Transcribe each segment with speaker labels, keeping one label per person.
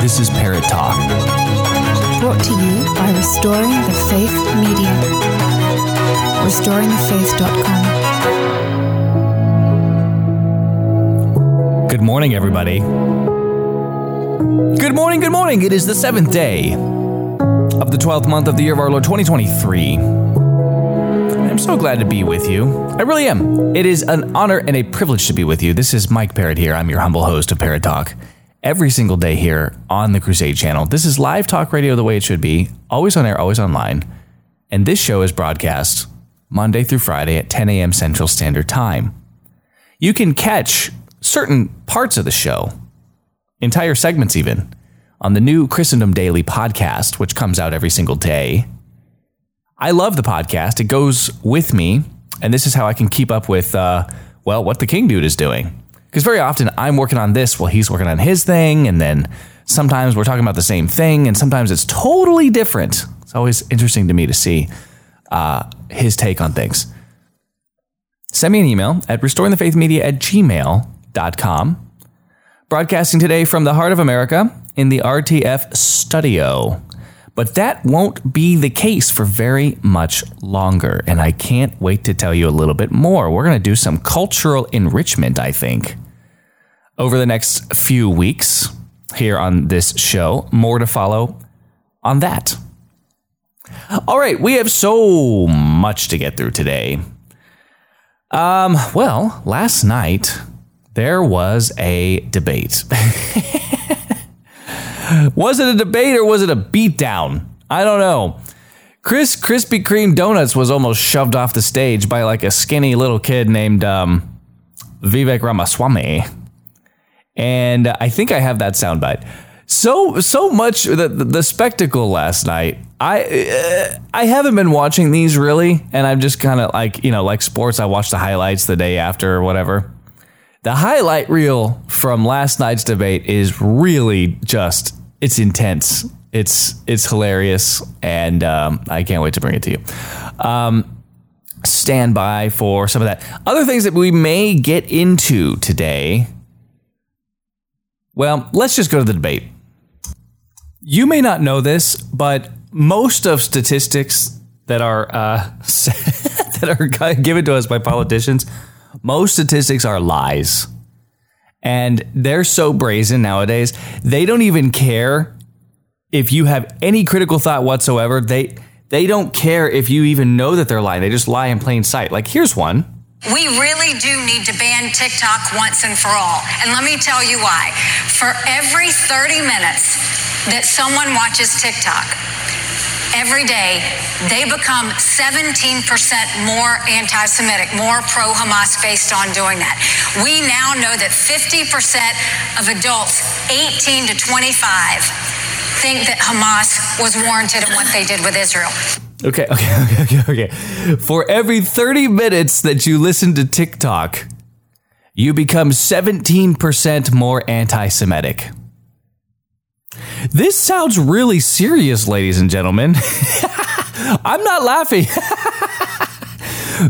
Speaker 1: This is Parrott Talk.
Speaker 2: Brought to you by Restoring the Faith Media. RestoringTheFaith.com.
Speaker 1: Good morning, everybody. Good morning, good morning. It is the seventh day of the 12th month of the year of our Lord 2023. So glad to be with you. I really am. It is an honor and a privilege to be with you. This is Mike Parrott here. I'm your humble host of Parrott Talk every single day here on the Crusade channel. This is live talk radio the way it should be, always on air, always online. And this show is broadcast Monday through Friday at 10 a.m. Central Standard Time. You can catch certain parts of the show, entire segments even, on the new Christendom Daily podcast, which comes out every single day. I love the podcast. It goes with me, and this is how I can keep up with, uh, well, what the King Dude is doing. Because very often I'm working on this while he's working on his thing, and then sometimes we're talking about the same thing, and sometimes it's totally different. It's always interesting to me to see uh, his take on things. Send me an email at restoringthefaithmedia at gmail.com. Broadcasting today from the heart of America in the RTF studio. But that won't be the case for very much longer. And I can't wait to tell you a little bit more. We're going to do some cultural enrichment, I think, over the next few weeks here on this show. More to follow on that. All right, we have so much to get through today. Um, well, last night there was a debate. was it a debate or was it a beatdown? I don't know. Chris Krispy Kreme Donuts was almost shoved off the stage by like a skinny little kid named um, Vivek Ramaswamy. And I think I have that soundbite. So so much the, the spectacle last night. I uh, I haven't been watching these really, and I'm just kind of like you know like sports. I watch the highlights the day after or whatever. The highlight reel from last night's debate is really just it's intense. It's it's hilarious, and um, I can't wait to bring it to you. Um, stand by for some of that. Other things that we may get into today. Well, let's just go to the debate. You may not know this, but most of statistics that are uh, that are given to us by politicians, most statistics are lies. And they're so brazen nowadays. They don't even care if you have any critical thought whatsoever. They they don't care if you even know that they're lying. They just lie in plain sight. Like here's one.
Speaker 3: We really do need to ban TikTok once and for all. And let me tell you why. For every 30 minutes that someone watches TikTok, every day they become 17% more anti Semitic, more pro Hamas based on doing that. We now know that 50% of adults 18 to 25 think that Hamas was warranted in what they did with Israel.
Speaker 1: Okay, okay, okay, okay, okay. For every 30 minutes that you listen to TikTok, you become 17% more anti Semitic. This sounds really serious, ladies and gentlemen. I'm not laughing.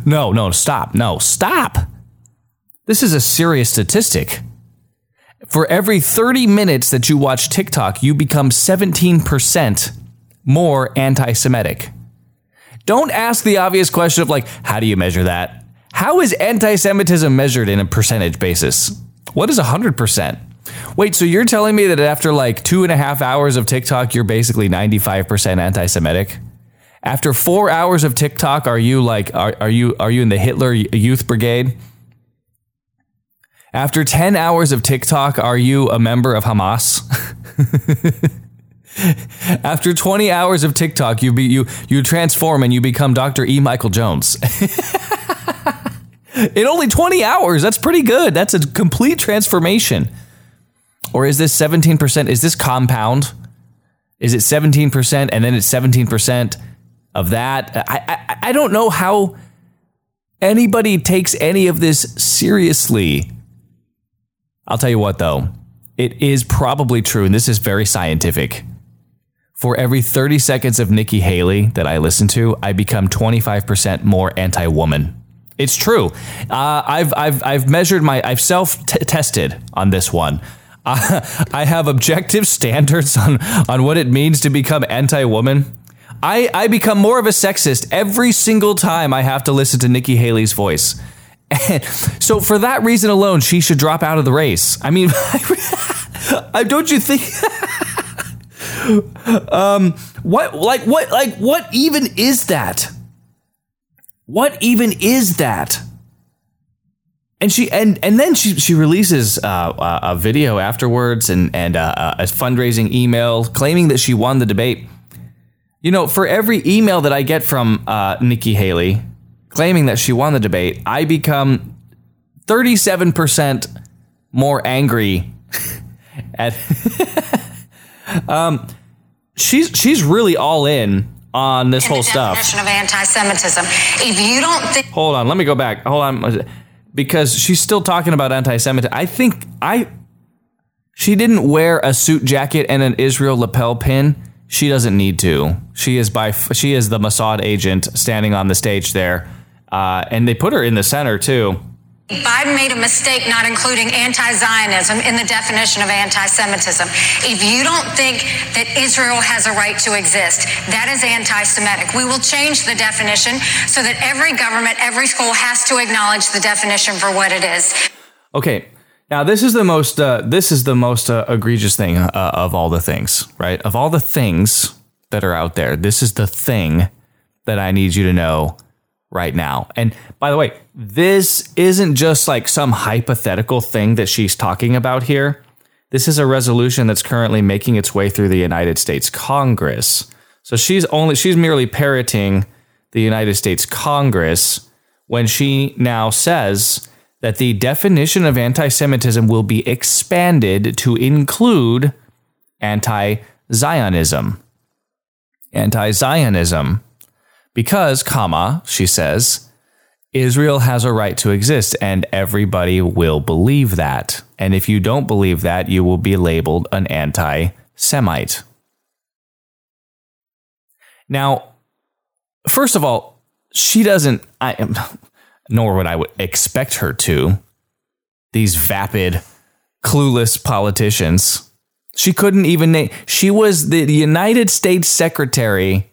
Speaker 1: no, no, stop. No, stop. This is a serious statistic. For every 30 minutes that you watch TikTok, you become 17% more anti Semitic. Don't ask the obvious question of, like, how do you measure that? How is anti Semitism measured in a percentage basis? What is 100%? Wait, so you're telling me that after like two and a half hours of TikTok, you're basically 95% anti Semitic? After four hours of TikTok, are you like, are, are you, are you in the Hitler Youth Brigade? After 10 hours of TikTok, are you a member of Hamas? After 20 hours of TikTok, you be, you you transform and you become Dr. E. Michael Jones. In only 20 hours, that's pretty good. That's a complete transformation. Or is this 17%? Is this compound? Is it 17% and then it's 17% of that? I, I, I don't know how anybody takes any of this seriously. I'll tell you what, though, it is probably true, and this is very scientific. For every 30 seconds of Nikki Haley that I listen to, I become 25% more anti woman. It's true. Uh, I've I've I've measured my I've self tested on this one. I have objective standards on on what it means to become anti-woman. I I become more of a sexist every single time I have to listen to Nikki Haley's voice. And so for that reason alone, she should drop out of the race. I mean, I, don't you think? um, what like what like what even is that? What even is that? And she and and then she she releases uh, a video afterwards and and uh, a fundraising email claiming that she won the debate. You know, for every email that I get from uh, Nikki Haley claiming that she won the debate, I become thirty seven percent more angry at. um, she's she's really all in on this whole stuff.
Speaker 3: Definition of anti-Semitism. If you don't think,
Speaker 1: hold on, let me go back. Hold on, because she's still talking about anti-Semitism. I think I. She didn't wear a suit jacket and an Israel lapel pin. She doesn't need to. She is by she is the Mossad agent standing on the stage there, uh, and they put her in the center too.
Speaker 3: Biden made a mistake not including anti Zionism in the definition of anti Semitism. If you don't think that Israel has a right to exist, that is anti Semitic. We will change the definition so that every government, every school has to acknowledge the definition for what it is.
Speaker 1: Okay. Now this is the most uh, this is the most uh, egregious thing uh, of all the things, right? Of all the things that are out there, this is the thing that I need you to know right now. And by the way, this isn't just like some hypothetical thing that she's talking about here. This is a resolution that's currently making its way through the United States Congress. So she's only she's merely parroting the United States Congress when she now says that the definition of anti-Semitism will be expanded to include anti-Zionism. Anti-Zionism because, comma, she says, Israel has a right to exist and everybody will believe that. And if you don't believe that, you will be labeled an anti Semite. Now, first of all, she doesn't, I nor would I would expect her to. These vapid, clueless politicians. She couldn't even name, she was the United States Secretary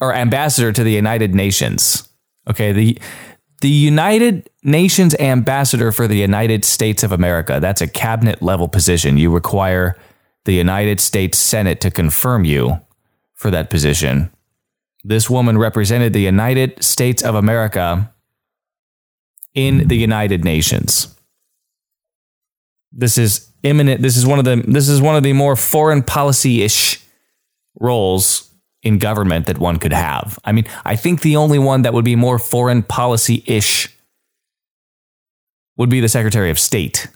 Speaker 1: or ambassador to the United Nations. Okay, the the United Nations ambassador for the United States of America. That's a cabinet level position. You require the United States Senate to confirm you for that position. This woman represented the United States of America in the United Nations. This is imminent. This is one of the this is one of the more foreign policy ish roles in government that one could have. I mean, I think the only one that would be more foreign policy ish would be the Secretary of State.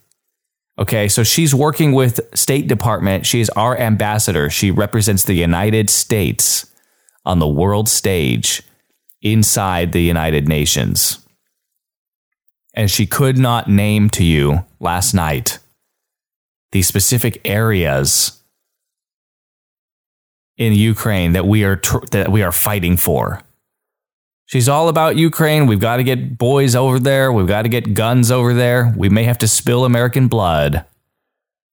Speaker 1: Okay, so she's working with State Department. She is our ambassador. She represents the United States on the world stage inside the United Nations. And she could not name to you last night the specific areas in Ukraine that we are tr- that we are fighting for. She's all about Ukraine. We've got to get boys over there. We've got to get guns over there. We may have to spill American blood.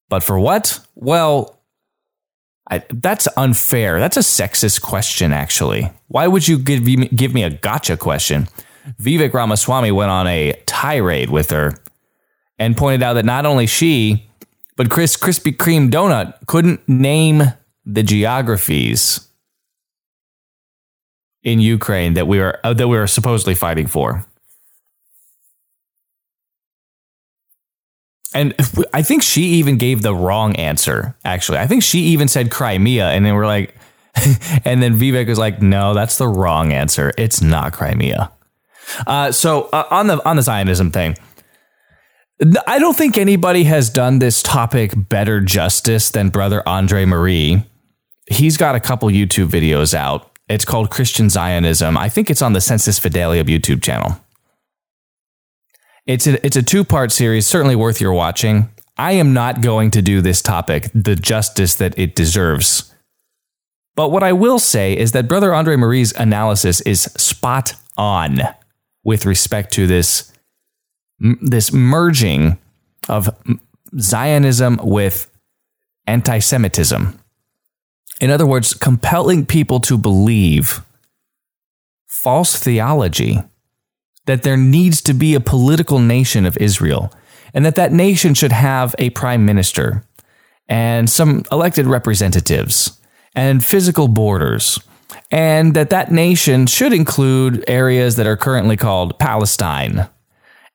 Speaker 1: But for what? Well, I, that's unfair. That's a sexist question, actually. Why would you give me, give me a gotcha question? Vivek Ramaswamy went on a tirade with her and pointed out that not only she, but Chris Krispy Kreme Donut couldn't name the geographies in Ukraine that we are uh, that we are supposedly fighting for. And I think she even gave the wrong answer. Actually, I think she even said Crimea, and then we're like, and then Vivek was like, "No, that's the wrong answer. It's not Crimea." Uh, so uh, on the on the Zionism thing, I don't think anybody has done this topic better justice than Brother Andre Marie he's got a couple YouTube videos out. It's called Christian Zionism. I think it's on the Sensus Fidelium YouTube channel. It's a, it's a two part series, certainly worth your watching. I am not going to do this topic the justice that it deserves. But what I will say is that Brother Andre Marie's analysis is spot on. with respect to this this merging of Zionism with anti-Semitism. In other words, compelling people to believe false theology that there needs to be a political nation of Israel and that that nation should have a prime minister and some elected representatives and physical borders and that that nation should include areas that are currently called Palestine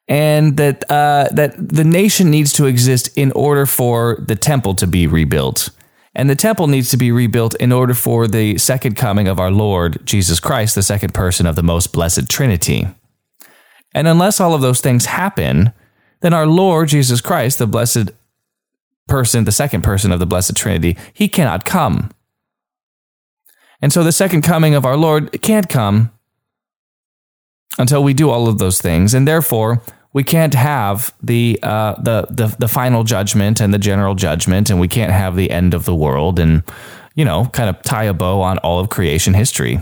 Speaker 1: and that uh, that the nation needs to exist in order for the temple to be rebuilt and the temple needs to be rebuilt in order for the second coming of our Lord Jesus Christ, the second person of the most blessed Trinity. And unless all of those things happen, then our Lord Jesus Christ, the blessed person, the second person of the blessed Trinity, he cannot come. And so the second coming of our Lord can't come until we do all of those things. And therefore, we can't have the, uh, the, the, the final judgment and the general judgment, and we can't have the end of the world and, you know, kind of tie a bow on all of creation history.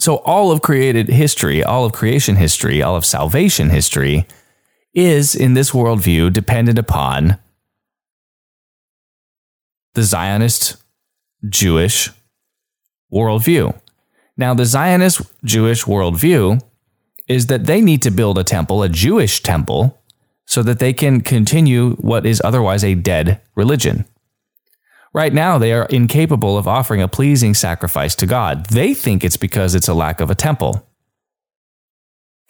Speaker 1: So, all of created history, all of creation history, all of salvation history is, in this worldview, dependent upon the Zionist Jewish worldview. Now, the Zionist Jewish worldview is that they need to build a temple, a Jewish temple, so that they can continue what is otherwise a dead religion. Right now, they are incapable of offering a pleasing sacrifice to God. They think it's because it's a lack of a temple.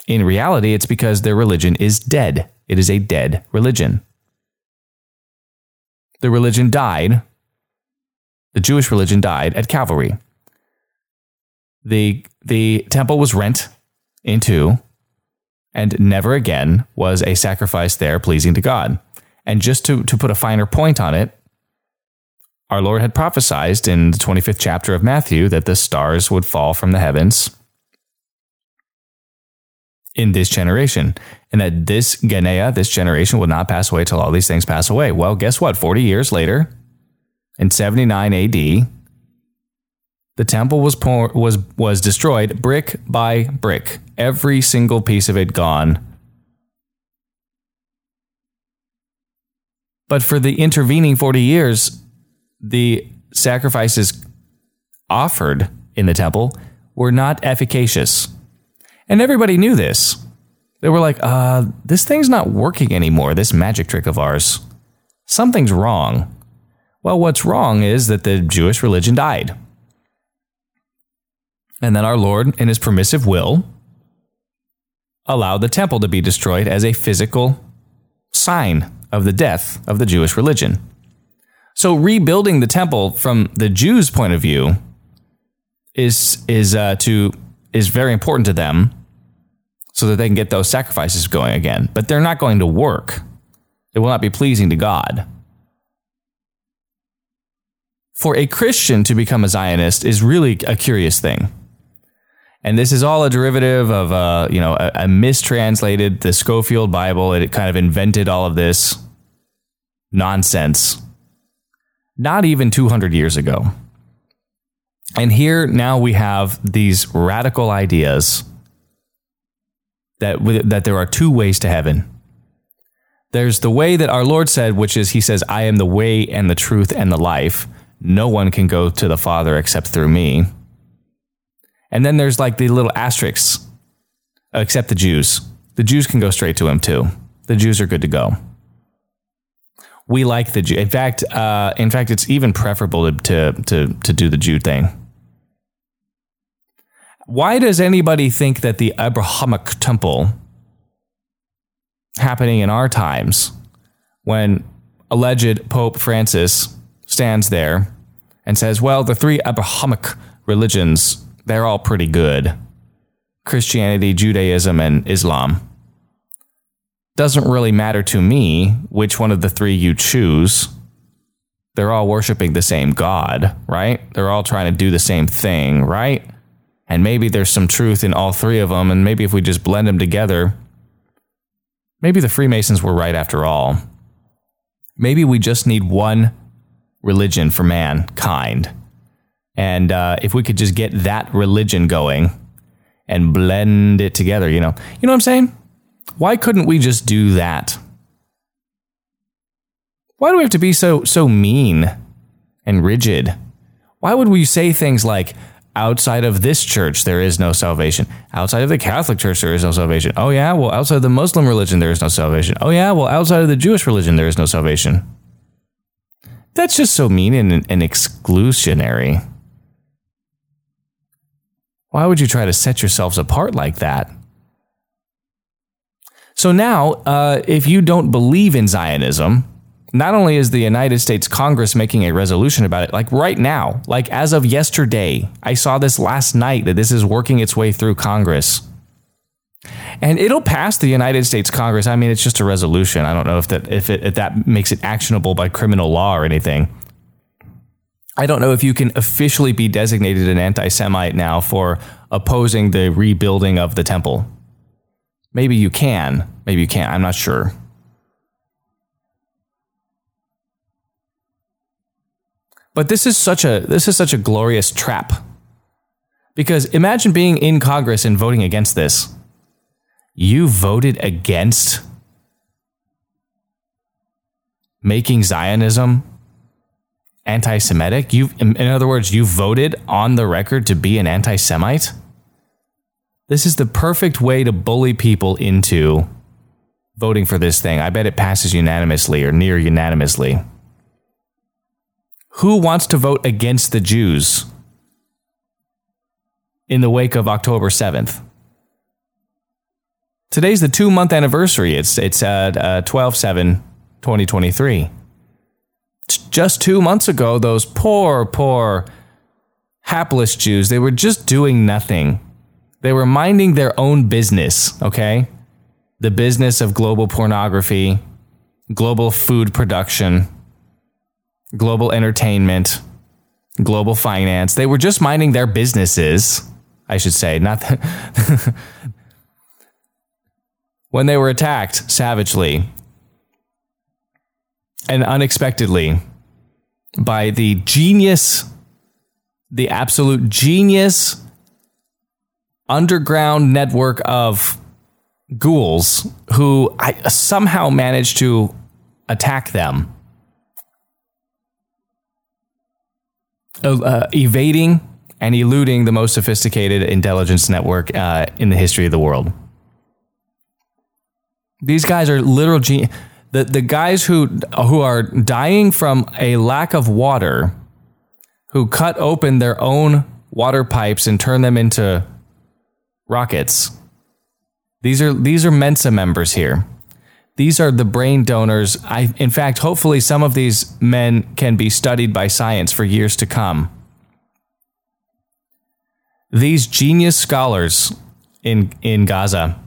Speaker 1: In reality, it's because their religion is dead. It is a dead religion. The religion died the Jewish religion died at Calvary. The, the temple was rent in two, and never again was a sacrifice there pleasing to God. And just to, to put a finer point on it, our Lord had prophesied in the 25th chapter of Matthew that the stars would fall from the heavens in this generation, and that this Genea, this generation, would not pass away till all these things pass away. Well, guess what? 40 years later, in 79 AD, the temple was por- was was destroyed brick by brick. Every single piece of it gone. But for the intervening 40 years, the sacrifices offered in the temple were not efficacious. And everybody knew this. They were like, uh, this thing's not working anymore, this magic trick of ours. Something's wrong. Well, what's wrong is that the Jewish religion died. And then our Lord, in his permissive will, allowed the temple to be destroyed as a physical sign of the death of the Jewish religion. So rebuilding the temple from the Jews' point of view is is uh, to is very important to them, so that they can get those sacrifices going again. But they're not going to work. It will not be pleasing to God for a Christian to become a Zionist is really a curious thing. And this is all a derivative of, uh, you know, a, a mistranslated the Scofield Bible. It kind of invented all of this nonsense. Not even 200 years ago. And here now we have these radical ideas that, that there are two ways to heaven. There's the way that our Lord said, which is He says, I am the way and the truth and the life no one can go to the Father except through me. And then there's like the little asterisks, except the Jews. The Jews can go straight to him too. The Jews are good to go. We like the Jew. In fact, uh, in fact, it's even preferable to, to to do the Jew thing. Why does anybody think that the Abrahamic temple happening in our times, when alleged Pope Francis stands there and says, well, the three Abrahamic religions, they're all pretty good Christianity, Judaism, and Islam. Doesn't really matter to me which one of the three you choose. They're all worshiping the same God, right? They're all trying to do the same thing, right? And maybe there's some truth in all three of them, and maybe if we just blend them together, maybe the Freemasons were right after all. Maybe we just need one religion for mankind. And uh, if we could just get that religion going, and blend it together, you know. You know what I'm saying? Why couldn't we just do that? Why do we have to be so so mean and rigid? Why would we say things like outside of this church there is no salvation. Outside of the Catholic Church there is no salvation. Oh yeah, well outside of the Muslim religion there is no salvation. Oh yeah, well outside of the Jewish religion there is no salvation. That's just so mean and, and exclusionary. Why would you try to set yourselves apart like that? So now, uh, if you don't believe in Zionism, not only is the United States Congress making a resolution about it, like right now, like as of yesterday, I saw this last night that this is working its way through Congress. And it'll pass the United States Congress. I mean, it's just a resolution. I don't know if that if, it, if that makes it actionable by criminal law or anything. I don't know if you can officially be designated an anti-Semite now for opposing the rebuilding of the temple. Maybe you can. Maybe you can't. I'm not sure. But this is such a this is such a glorious trap. Because imagine being in Congress and voting against this. You voted against making Zionism anti-Semitic. You, in other words, you voted on the record to be an anti-Semite. This is the perfect way to bully people into voting for this thing. I bet it passes unanimously or near unanimously. Who wants to vote against the Jews in the wake of October 7th? Today's the two month anniversary. It's, it's at uh, 12 7 2023. Just two months ago, those poor, poor, hapless Jews, they were just doing nothing. They were minding their own business, okay? The business of global pornography, global food production, global entertainment, global finance. They were just minding their businesses, I should say, not that when they were attacked savagely and unexpectedly by the genius, the absolute genius underground network of ghouls who I somehow managed to attack them uh, evading and eluding the most sophisticated intelligence network uh, in the history of the world. These guys are literal genius. The, the guys who who are dying from a lack of water, who cut open their own water pipes and turn them into rockets. These are these are Mensa members here. These are the brain donors. I, in fact, hopefully, some of these men can be studied by science for years to come. These genius scholars in, in Gaza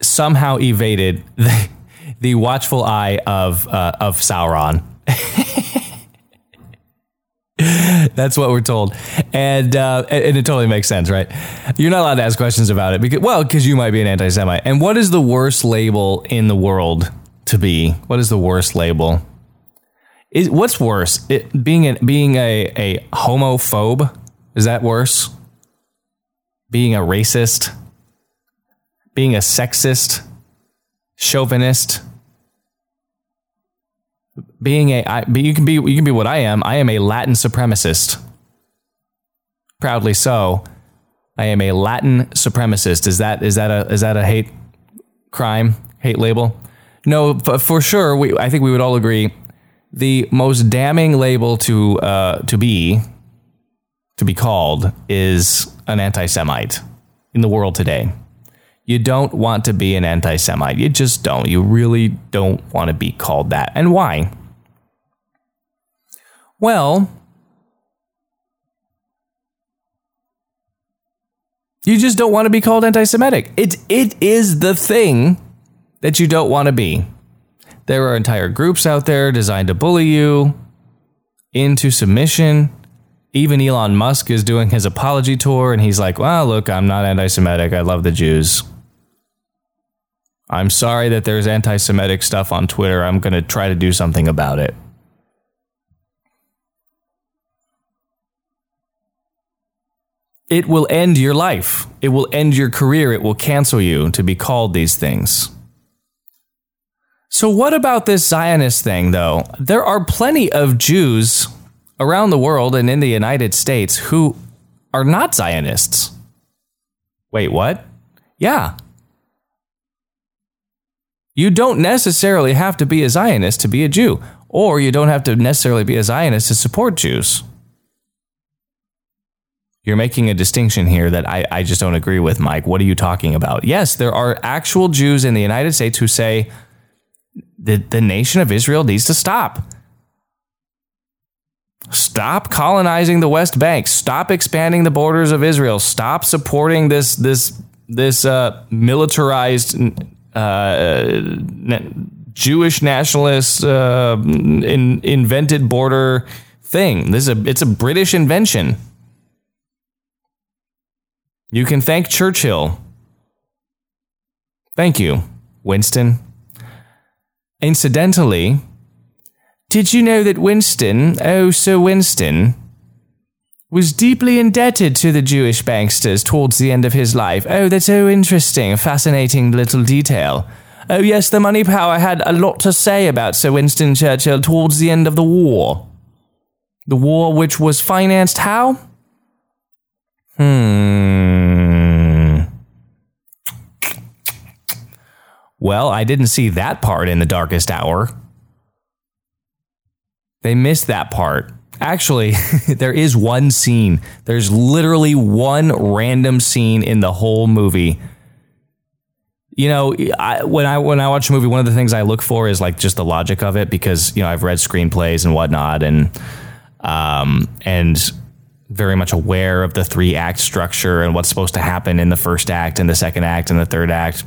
Speaker 1: somehow evaded the, the watchful eye of, uh, of Sauron. That's what we're told, and uh, and it totally makes sense, right? You're not allowed to ask questions about it because, well, because you might be an anti-Semite. And what is the worst label in the world to be? What is the worst label? Is what's worse? It, being a, being a a homophobe is that worse? Being a racist, being a sexist, chauvinist, being a I, but you can be you can be what I am. I am a Latin supremacist. Proudly so. I am a Latin supremacist. Is that is that a is that a hate crime, hate label? No, for sure. We I think we would all agree the most damning label to uh, to be to be called is an anti-Semite in the world today. You don't want to be an anti Semite. You just don't. You really don't want to be called that. And why? Well, you just don't want to be called anti Semitic. It, it is the thing that you don't want to be. There are entire groups out there designed to bully you into submission. Even Elon Musk is doing his apology tour, and he's like, well, look, I'm not anti Semitic. I love the Jews. I'm sorry that there's anti Semitic stuff on Twitter. I'm going to try to do something about it. it will end your life. It will end your career. It will cancel you to be called these things. So, what about this Zionist thing, though? There are plenty of Jews around the world and in the United States who are not Zionists. Wait, what? Yeah. You don't necessarily have to be a Zionist to be a Jew, or you don't have to necessarily be a Zionist to support Jews. You're making a distinction here that I, I just don't agree with, Mike. What are you talking about? Yes, there are actual Jews in the United States who say that the nation of Israel needs to stop. Stop colonizing the West Bank. Stop expanding the borders of Israel. Stop supporting this this this uh, militarized Jewish nationalist uh, in, invented border thing. This is a it's a British invention. You can thank Churchill. Thank you, Winston. Incidentally, did you know that Winston, oh Sir Winston, was deeply indebted to the Jewish banksters towards the end of his life? Oh, that's so interesting, fascinating little detail. Oh, yes, the money power had a lot to say about Sir Winston Churchill towards the end of the war. The war which was financed how? Hmm. Well, I didn't see that part in the darkest hour. They missed that part. Actually, there is one scene. There's literally one random scene in the whole movie. You know, I, when I when I watch a movie, one of the things I look for is like just the logic of it because you know I've read screenplays and whatnot, and um, and very much aware of the three act structure and what's supposed to happen in the first act and the second act and the third act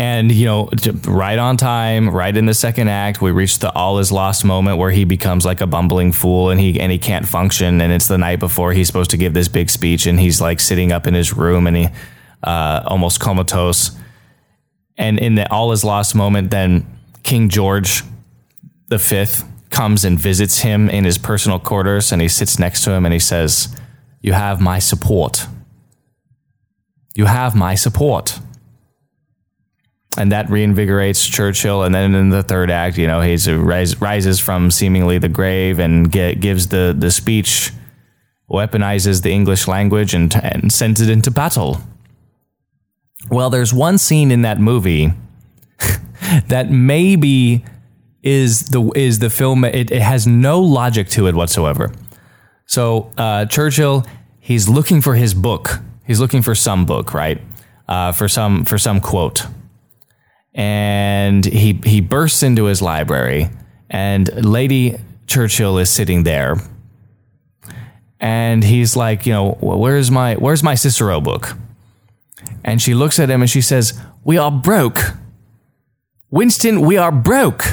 Speaker 1: and you know right on time right in the second act we reach the all is lost moment where he becomes like a bumbling fool and he and he can't function. And it's the night before he's supposed to give this big speech and he's like sitting up in his room and he uh, almost comatose. And in the all is lost moment then king george the fifth comes and visits him in his personal quarters and he sits next to him and he says you have my support. You have my support and that reinvigorates Churchill. And then in the third act, you know, he rise, rises from seemingly the grave and get, gives the the speech, weaponizes the English language, and, and sends it into battle. Well, there's one scene in that movie that maybe is the is the film. It, it has no logic to it whatsoever. So uh, Churchill, he's looking for his book. He's looking for some book, right? Uh, for some for some quote and he he bursts into his library, and Lady Churchill is sitting there, and he's like, you know, where's my where's my Cicero book? And she looks at him and she says, "We are broke, Winston. We are broke."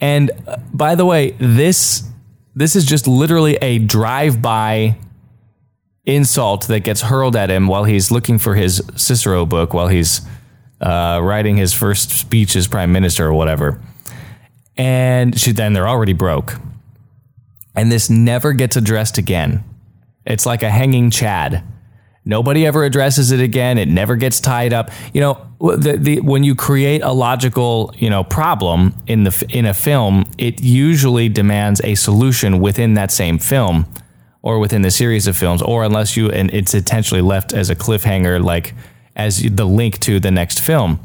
Speaker 1: And uh, by the way, this this is just literally a drive-by insult that gets hurled at him while he's looking for his Cicero book while he's uh, writing his first speech as prime minister or whatever. And she, then they're already broke. And this never gets addressed again. It's like a hanging Chad. Nobody ever addresses it again. It never gets tied up. You know, the, the, when you create a logical, you know, problem in the in a film, it usually demands a solution within that same film, or within the series of films, or unless you and it's intentionally left as a cliffhanger, like as the link to the next film.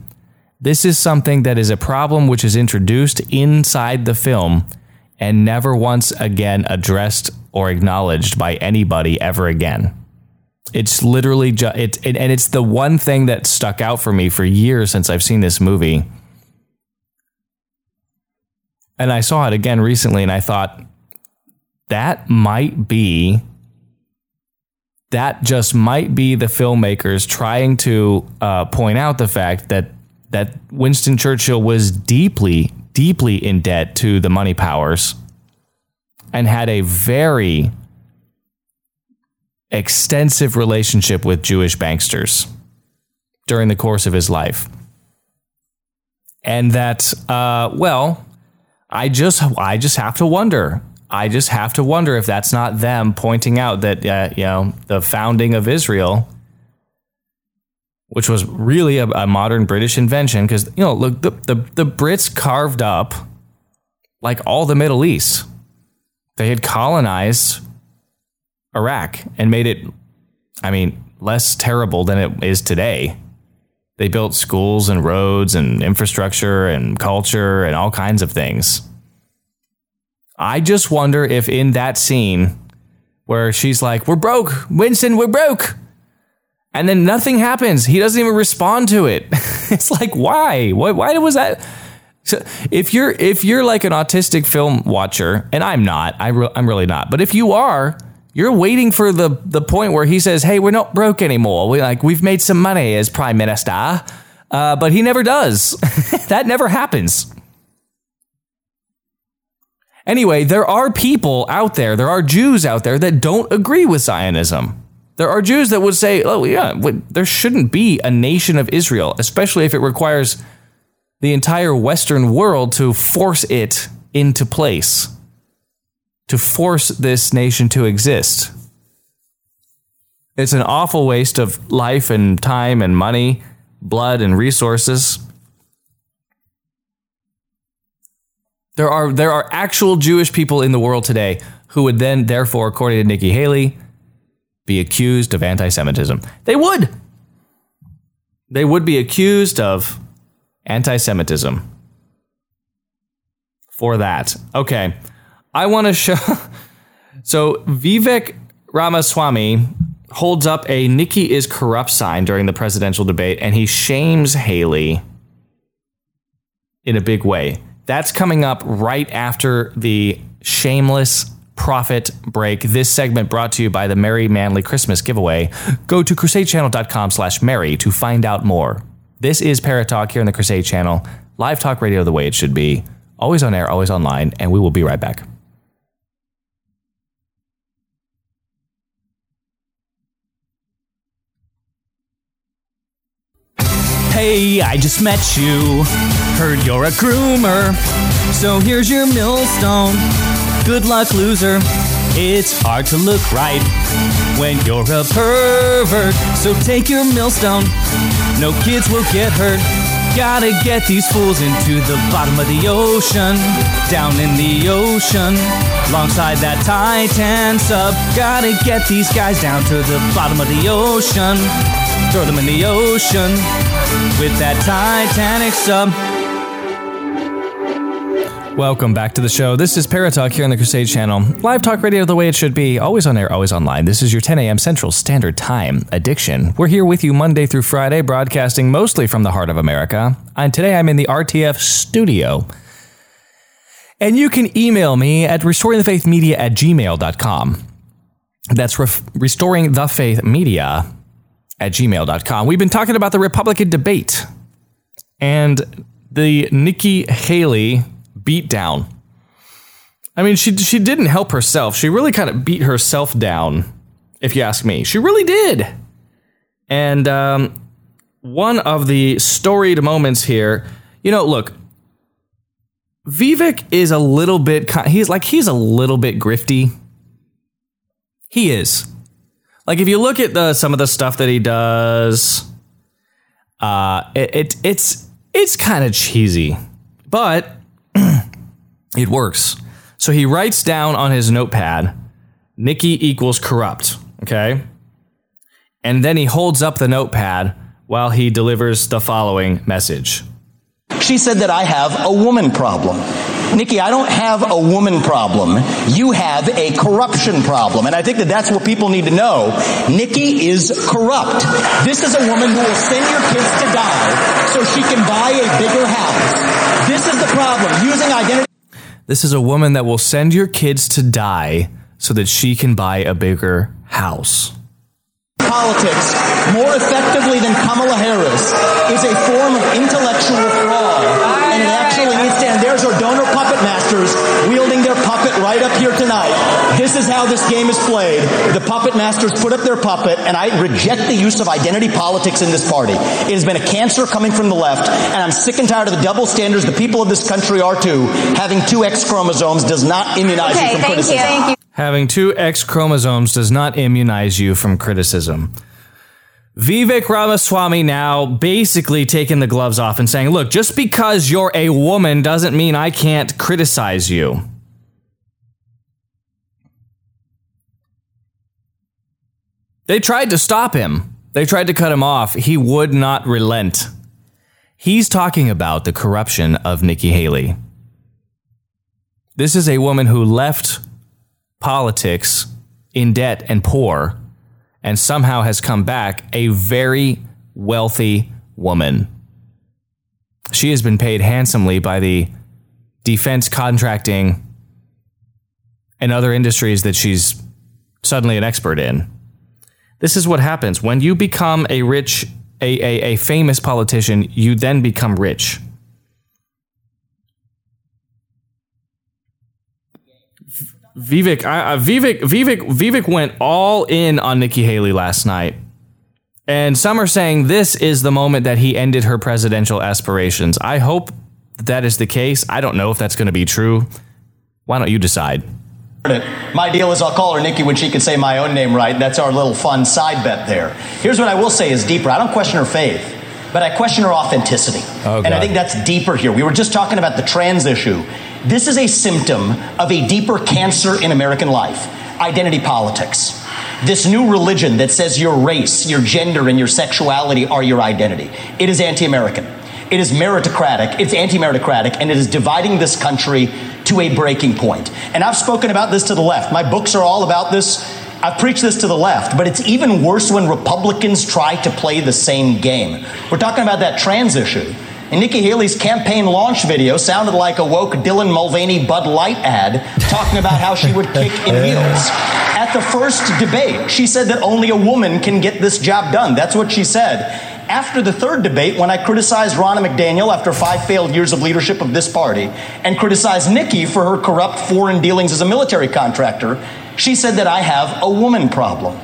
Speaker 1: This is something that is a problem which is introduced inside the film and never once again addressed or acknowledged by anybody ever again. It's literally just it, it, and it's the one thing that stuck out for me for years since I've seen this movie. And I saw it again recently and I thought that might be that just might be the filmmakers trying to uh, point out the fact that that Winston Churchill was deeply, deeply in debt to the money powers and had a very extensive relationship with Jewish banksters during the course of his life. And that, uh, well, I just, I just have to wonder I just have to wonder if that's not them pointing out that uh, you know the founding of Israel, which was really a, a modern British invention, because you know look the, the the Brits carved up like all the Middle East. They had colonized Iraq and made it, I mean, less terrible than it is today. They built schools and roads and infrastructure and culture and all kinds of things. I just wonder if in that scene where she's like, We're broke, Winston, we're broke. And then nothing happens. He doesn't even respond to it. it's like, why? Why, why was that? So if you're if you're like an autistic film watcher, and I'm not, I re- I'm really not, but if you are, you're waiting for the the point where he says, "Hey, we're not broke anymore. We like we've made some money as prime minister," uh, but he never does. that never happens. Anyway, there are people out there, there are Jews out there that don't agree with Zionism. There are Jews that would say, "Oh yeah, there shouldn't be a nation of Israel, especially if it requires." the entire Western world to force it into place, to force this nation to exist. It's an awful waste of life and time and money, blood and resources. There are there are actual Jewish people in the world today who would then, therefore, according to Nikki Haley, be accused of anti-Semitism. They would. They would be accused of anti Semitism. For that. Okay. I want to show. So Vivek Ramaswamy holds up a Nikki is corrupt sign during the presidential debate and he shames Haley in a big way. That's coming up right after the shameless profit break. This segment brought to you by the Merry Manly Christmas giveaway. Go to crusadechannel.com slash merry to find out more. This is Parrott Talk here on the Crusade Channel, live talk radio the way it should be, always on air, always online, and we will be right back. Hey, I just met you. Heard you're a groomer. So here's your millstone. Good luck, loser. It's hard to look right when you're a pervert. So take your millstone. No kids will get hurt. Gotta get these fools into the bottom of the ocean. Down in the ocean. Alongside that Titan sub. Gotta get these guys down to the bottom of the ocean. Throw them in the ocean with that Titanic sub. Welcome back to the show. This is Parrott Talk here on the Crusade Channel. Live talk radio the way it should be, always on air, always online. This is your 10 a.m. Central Standard Time addiction. We're here with you Monday through Friday, broadcasting mostly from the heart of America. And today I'm in the RTF studio. And you can email me at restoringthefaithmedia at gmail.com. That's re- restoringthefaithmedia at gmail.com. We've been talking about the Republican debate and the Nikki Haley beat down. I mean, she she didn't help herself. She really kind of beat herself down, if you ask me. She really did. And um, one of the storied moments here, you know, look, Vivek is a little bit. He's like he's a little bit grifty. He is. Like if you look at the some of the stuff that he does, uh, it, it it's it's kind of cheesy, but it works. So he writes down on his notepad, Nikki equals corrupt. Okay. And then he holds up the notepad while he delivers the following message.
Speaker 4: She said that I have a woman problem. Nikki, I don't have a woman problem. You have a corruption problem. And I think that that's what people need to know. Nikki is corrupt. This is a woman who will send your kids to die so she can buy a bigger house. This is the problem. Using identity.
Speaker 1: This is a woman that will send your kids to die so that she can buy a bigger house.
Speaker 4: Politics more effectively than Kamala Harris is a form of intellectual fraud. And it actually needs to. There's our donor puppet masters wielding their right up here tonight. This This is how this game is played. The puppet masters put up their puppet, and I reject the use of identity politics in this party. It has been a cancer coming from the left, and I'm sick and tired of the double standards the people of this country are too. Having two X chromosomes does not immunize
Speaker 5: Okay,
Speaker 4: you from
Speaker 5: thank
Speaker 4: criticism.
Speaker 5: you. Thank you.
Speaker 1: Having two X chromosomes does not immunize you from criticism. Vivek Ramaswamy now basically taking the gloves off and saying, look, just because you're a woman doesn't mean I can't criticize you. They tried to stop him. They tried to cut him off. He would not relent. He's talking about the corruption of Nikki Haley. This is a woman who left politics in debt and poor and somehow has come back a very wealthy woman. She has been paid handsomely by the defense contracting and other industries that she's suddenly an expert in. This is what happens when you become a rich, a, a, a famous politician, you then become rich. Vivek, I, uh, Vivek, Vivek, Vivek went all in on Nikki Haley last night, and some are saying this is the moment that he ended her presidential aspirations. I hope that, that is the case. I don't know if that's going to be true. Why don't you decide?
Speaker 4: My deal is I'll call her Nikki when she can say my own name right. That's our little fun side bet there. Here's what I will say is deeper. I don't question her faith, but I question her authenticity.
Speaker 1: Oh,
Speaker 4: and I think that's deeper here. We were just talking about the trans issue. This is a symptom of a deeper cancer in American life identity politics. This new religion that says your race, your gender, and your sexuality are your identity. It is anti American. It is meritocratic, it's anti meritocratic, and it is dividing this country to a breaking point. And I've spoken about this to the left. My books are all about this. I've preached this to the left, but it's even worse when Republicans try to play the same game. We're talking about that trans issue. And Nikki Haley's campaign launch video sounded like a woke Dylan Mulvaney Bud Light ad talking about how she would kick in heels. At the first debate, she said that only a woman can get this job done. That's what she said. After the third debate, when I criticized Ronna McDaniel after five failed years of leadership of this party and criticized Nikki for her corrupt foreign dealings as a military contractor, she said that I have a woman problem.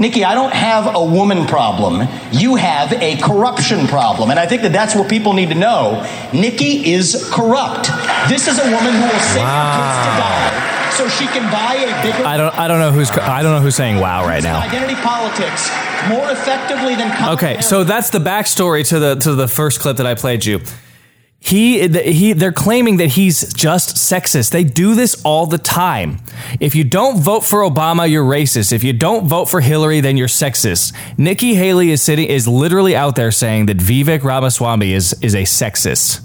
Speaker 4: Nikki, I don't have a woman problem. You have a corruption problem. And I think that that's what people need to know. Nikki is corrupt. This is a woman who will send her kids to die so she can buy a bigger.
Speaker 1: I don't. I don't know who's. I don't know who's saying "wow" right now.
Speaker 4: Identity politics more effectively than.
Speaker 1: Okay, so that's the backstory to the to the first clip that I played you. He he they're claiming that he's just sexist. They do this all the time. If you don't vote for Obama, you're racist. If you don't vote for Hillary, then you're sexist. Nikki Haley is sitting is literally out there saying that Vivek Ramaswamy is is a sexist.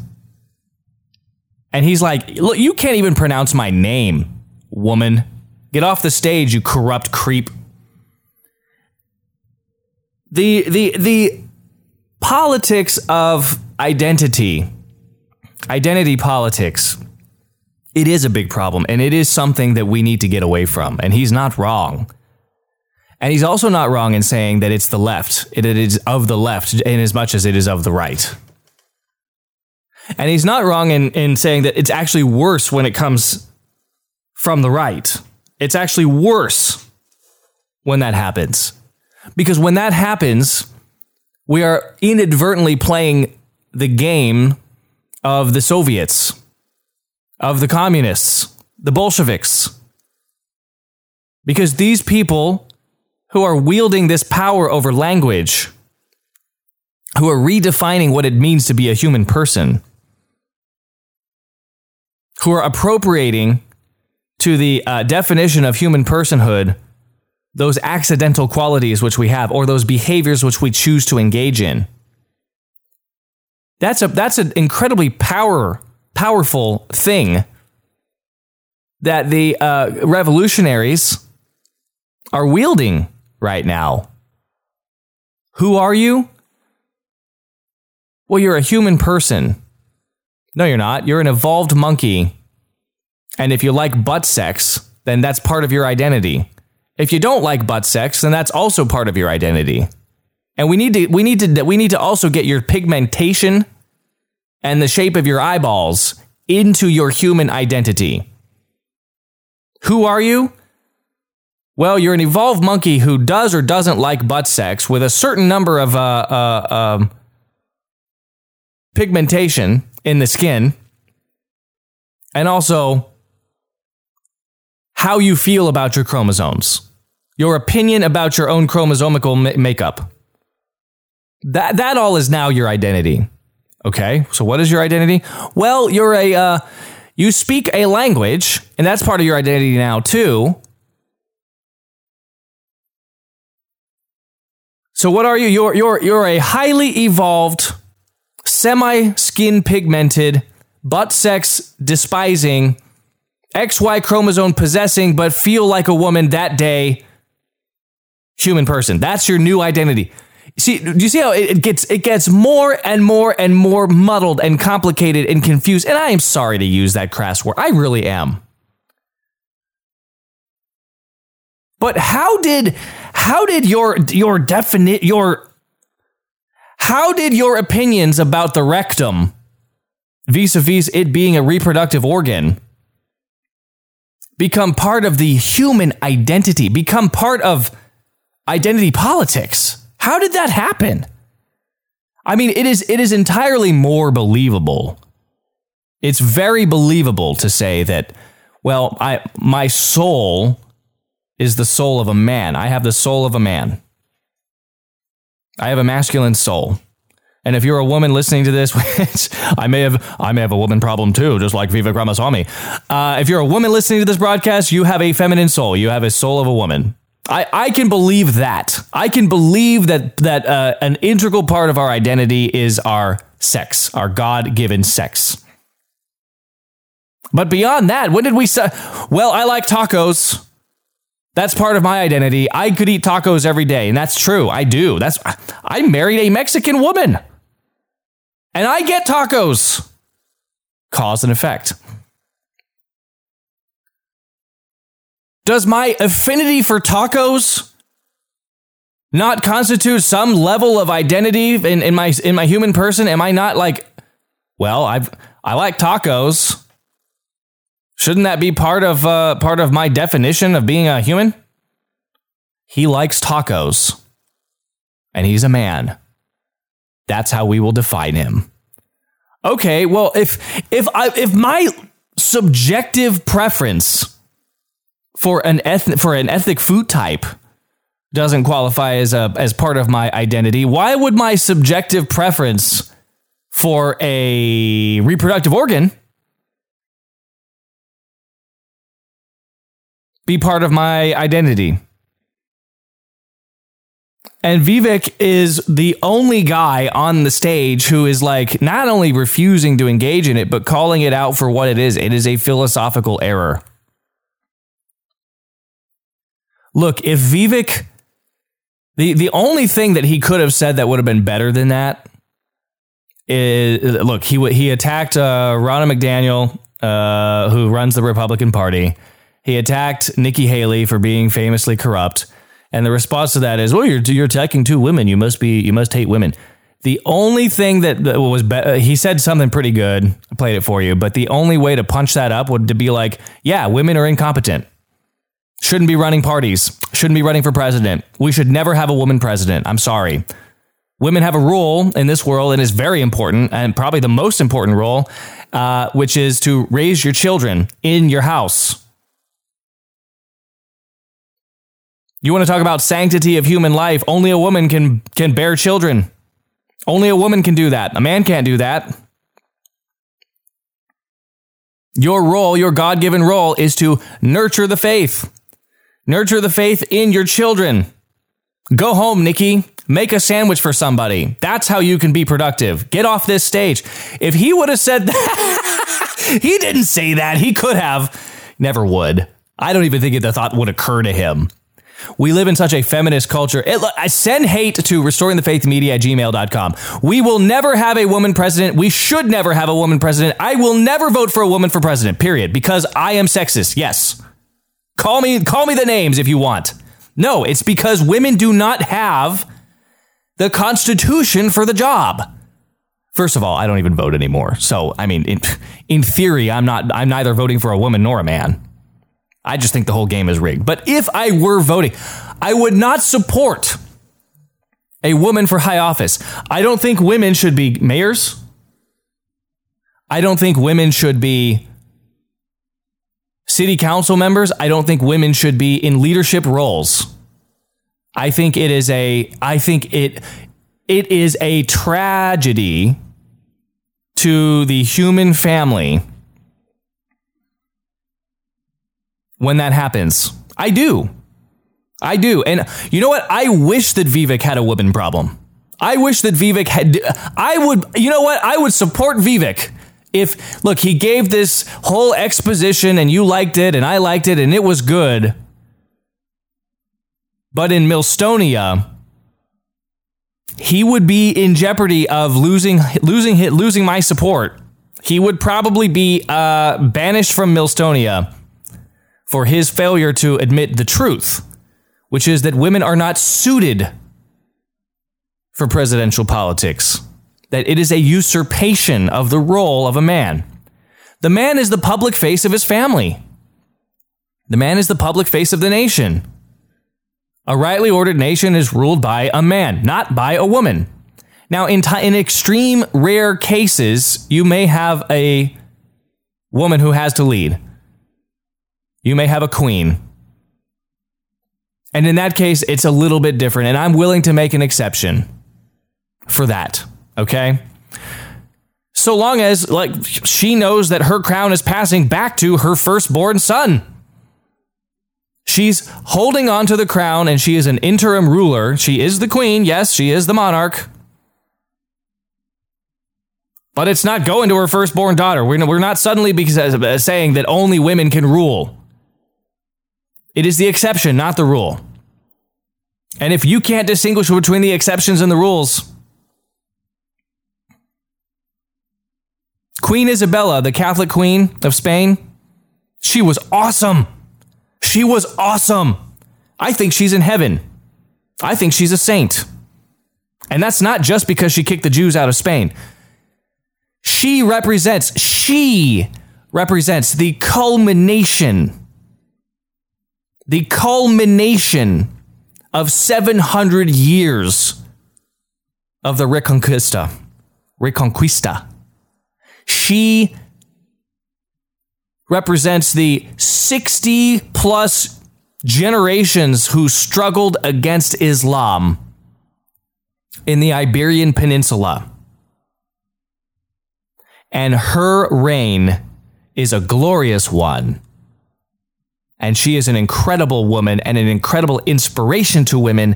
Speaker 1: And he's like, "Look, you can't even pronounce my name, woman. Get off the stage, you corrupt creep." the the the politics of identity identity politics it is a big problem and it is something that we need to get away from and he's not wrong and he's also not wrong in saying that it's the left it is of the left in as much as it is of the right and he's not wrong in, in saying that it's actually worse when it comes from the right it's actually worse when that happens because when that happens, we are inadvertently playing the game of the Soviets, of the communists, the Bolsheviks. Because these people who are wielding this power over language, who are redefining what it means to be a human person, who are appropriating to the uh, definition of human personhood those accidental qualities which we have or those behaviors which we choose to engage in. That's a that's an incredibly power powerful thing that the uh, revolutionaries are wielding right now. Who are you? Well you're a human person. No you're not. You're an evolved monkey and if you like butt sex then that's part of your identity if you don't like butt sex, then that's also part of your identity. And we need to we need to we need to also get your pigmentation and the shape of your eyeballs into your human identity. Who are you? Well, you're an evolved monkey who does or doesn't like butt sex with a certain number of uh, uh, um, pigmentation in the skin, and also how you feel about your chromosomes, your opinion about your own chromosomical ma- makeup. That that all is now your identity. Okay, so what is your identity? Well, you're a uh, you speak a language, and that's part of your identity now too. So what are you? You're you're you're a highly evolved, semi skin pigmented, butt sex despising, XY chromosome possessing, but feel like a woman that day human person. That's your new identity. See, do you see how it gets it gets more and more and more muddled and complicated and confused? And I am sorry to use that crass word. I really am. But how did how did your your definite your how did your opinions about the rectum vis-a-vis it being a reproductive organ become part of the human identity, become part of identity politics? How did that happen? I mean, it is it is entirely more believable. It's very believable to say that, well, I my soul is the soul of a man. I have the soul of a man. I have a masculine soul. And if you're a woman listening to this, which I may have, I may have a woman problem too, just like Vivek Ramaswamy. Uh, if you're a woman listening to this broadcast, you have a feminine soul. You have a soul of a woman. I, I can believe that. I can believe that that uh, an integral part of our identity is our sex, our God given sex. But beyond that, when did we say, well, I like tacos. That's part of my identity. I could eat tacos every day, and that's true. I do. That's I married a Mexican woman. And I get tacos. Cause and effect. Does my affinity for tacos not constitute some level of identity in, in my in my human person? Am I not like, well, I've I like tacos. Shouldn't that be part of uh, part of my definition of being a human? He likes tacos, and he's a man. That's how we will define him. Okay, well, if if I if my subjective preference for an ethnic for an ethnic food type doesn't qualify as a as part of my identity, why would my subjective preference for a reproductive organ be part of my identity? And Vivek is the only guy on the stage who is like not only refusing to engage in it, but calling it out for what it is. It is a philosophical error. Look, if Vivek, the, the only thing that he could have said that would have been better than that is look, he, he attacked uh, Ronna McDaniel, uh, who runs the Republican Party. He attacked Nikki Haley for being famously corrupt. And the response to that is, "Well, you're you're attacking two women. You must be you must hate women." The only thing that, that was be- uh, he said something pretty good. I played it for you, but the only way to punch that up would to be like, "Yeah, women are incompetent. Shouldn't be running parties. Shouldn't be running for president. We should never have a woman president. I'm sorry." Women have a role in this world and is very important and probably the most important role, uh, which is to raise your children in your house. You want to talk about sanctity of human life? Only a woman can can bear children. Only a woman can do that. A man can't do that. Your role, your God given role, is to nurture the faith. Nurture the faith in your children. Go home, Nikki. Make a sandwich for somebody. That's how you can be productive. Get off this stage. If he would have said that, he didn't say that. He could have. Never would. I don't even think the thought would occur to him. We live in such a feminist culture. It, I send hate to restoringthefaithmedia at gmail.com. We will never have a woman president. We should never have a woman president. I will never vote for a woman for president, period, because I am sexist. Yes. Call me, call me the names if you want. No, it's because women do not have the constitution for the job. First of all, I don't even vote anymore. So, I mean, in, in theory, I'm not, I'm neither voting for a woman nor a man. I just think the whole game is rigged. But if I were voting, I would not support a woman for high office. I don't think women should be mayors. I don't think women should be city council members. I don't think women should be in leadership roles. I think it is a I think it it is a tragedy to the human family when that happens. I do. I do. And you know what? I wish that Vivek had a woman problem. I wish that Vivek had. I would, you know what? I would support Vivek if, look, he gave this whole exposition and you liked it and I liked it and it was good. But in Milstonia, he would be in jeopardy of losing, losing, losing my support. He would probably be uh, banished from Milstonia for his failure to admit the truth, which is that women are not suited for presidential politics, that it is a usurpation of the role of a man. The man is the public face of his family. The man is the public face of the nation. A rightly ordered nation is ruled by a man, not by a woman. Now, in, t- in extreme rare cases, you may have a woman who has to lead you may have a queen. And in that case, it's a little bit different. And I'm willing to make an exception for that. Okay. So long as, like, she knows that her crown is passing back to her firstborn son. She's holding on to the crown and she is an interim ruler. She is the queen. Yes, she is the monarch. But it's not going to her firstborn daughter. We're not suddenly uh, saying that only women can rule. It is the exception, not the rule. And if you can't distinguish between the exceptions and the rules, Queen Isabella, the Catholic Queen of Spain, she was awesome. She was awesome. I think she's in heaven. I think she's a saint. And that's not just because she kicked the Jews out of Spain. She represents, she represents the culmination the culmination of 700 years of the Reconquista. Reconquista. She represents the 60 plus generations who struggled against Islam in the Iberian Peninsula. And her reign is a glorious one and she is an incredible woman and an incredible inspiration to women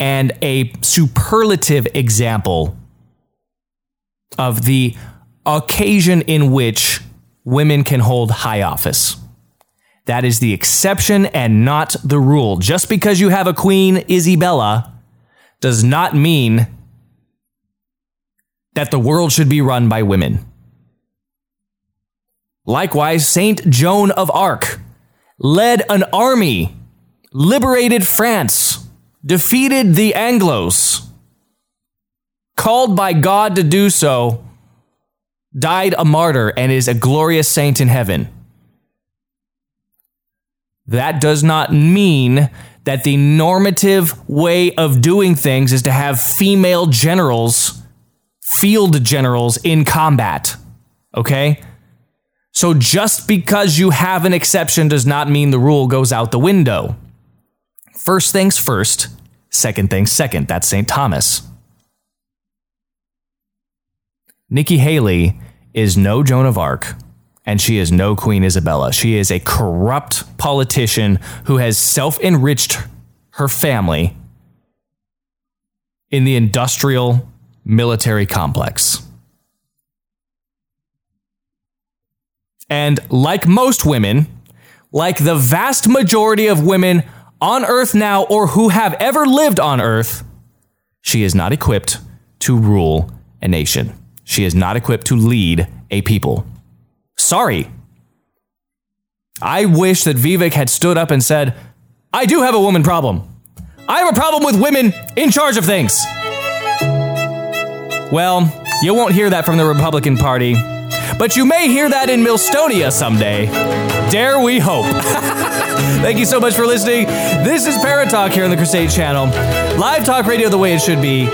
Speaker 1: and a superlative example of the occasion in which women can hold high office. That is the exception and not the rule. Just because you have a Queen Isabella does not mean that the world should be run by women. Likewise, Saint Joan of Arc led an army, liberated France, defeated the Anglos, called by God to do so, died a martyr, and is a glorious saint in heaven. That does not mean that the normative way of doing things is to have female generals, field generals in combat. Okay? So just because you have an exception does not mean the rule goes out the window. First things first, second things second. That's St. Thomas. Nikki Haley is no Joan of Arc, and she is no Queen Isabella. She is a corrupt politician who has self enriched her family in the industrial military complex. And like most women, like the vast majority of women on earth now or who have ever lived on earth, she is not equipped to rule a nation. She is not equipped to lead a people. Sorry. I wish that Vivek had stood up and said, I do have a woman problem. I have a problem with women in charge of things. Well, you won't hear that from the Republican Party but you may hear that in Milstonia someday. Dare we hope. Thank you so much for listening. This is Parrott Talk here on the Crusade Channel. Live talk radio the way it should be.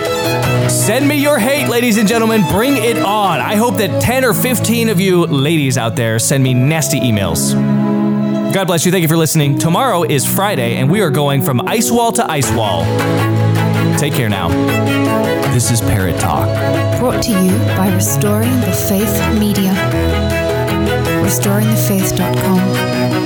Speaker 1: Send me your hate, ladies and gentlemen. Bring it on. I hope that 10 or 15 of you ladies out there send me nasty emails. God bless you. Thank you for listening. Tomorrow is Friday, and we are going from ice wall to ice wall. Take care now. This is Parrott Talk.
Speaker 2: Brought to you by Restoring the Faith Media. RestoringTheFaith.com.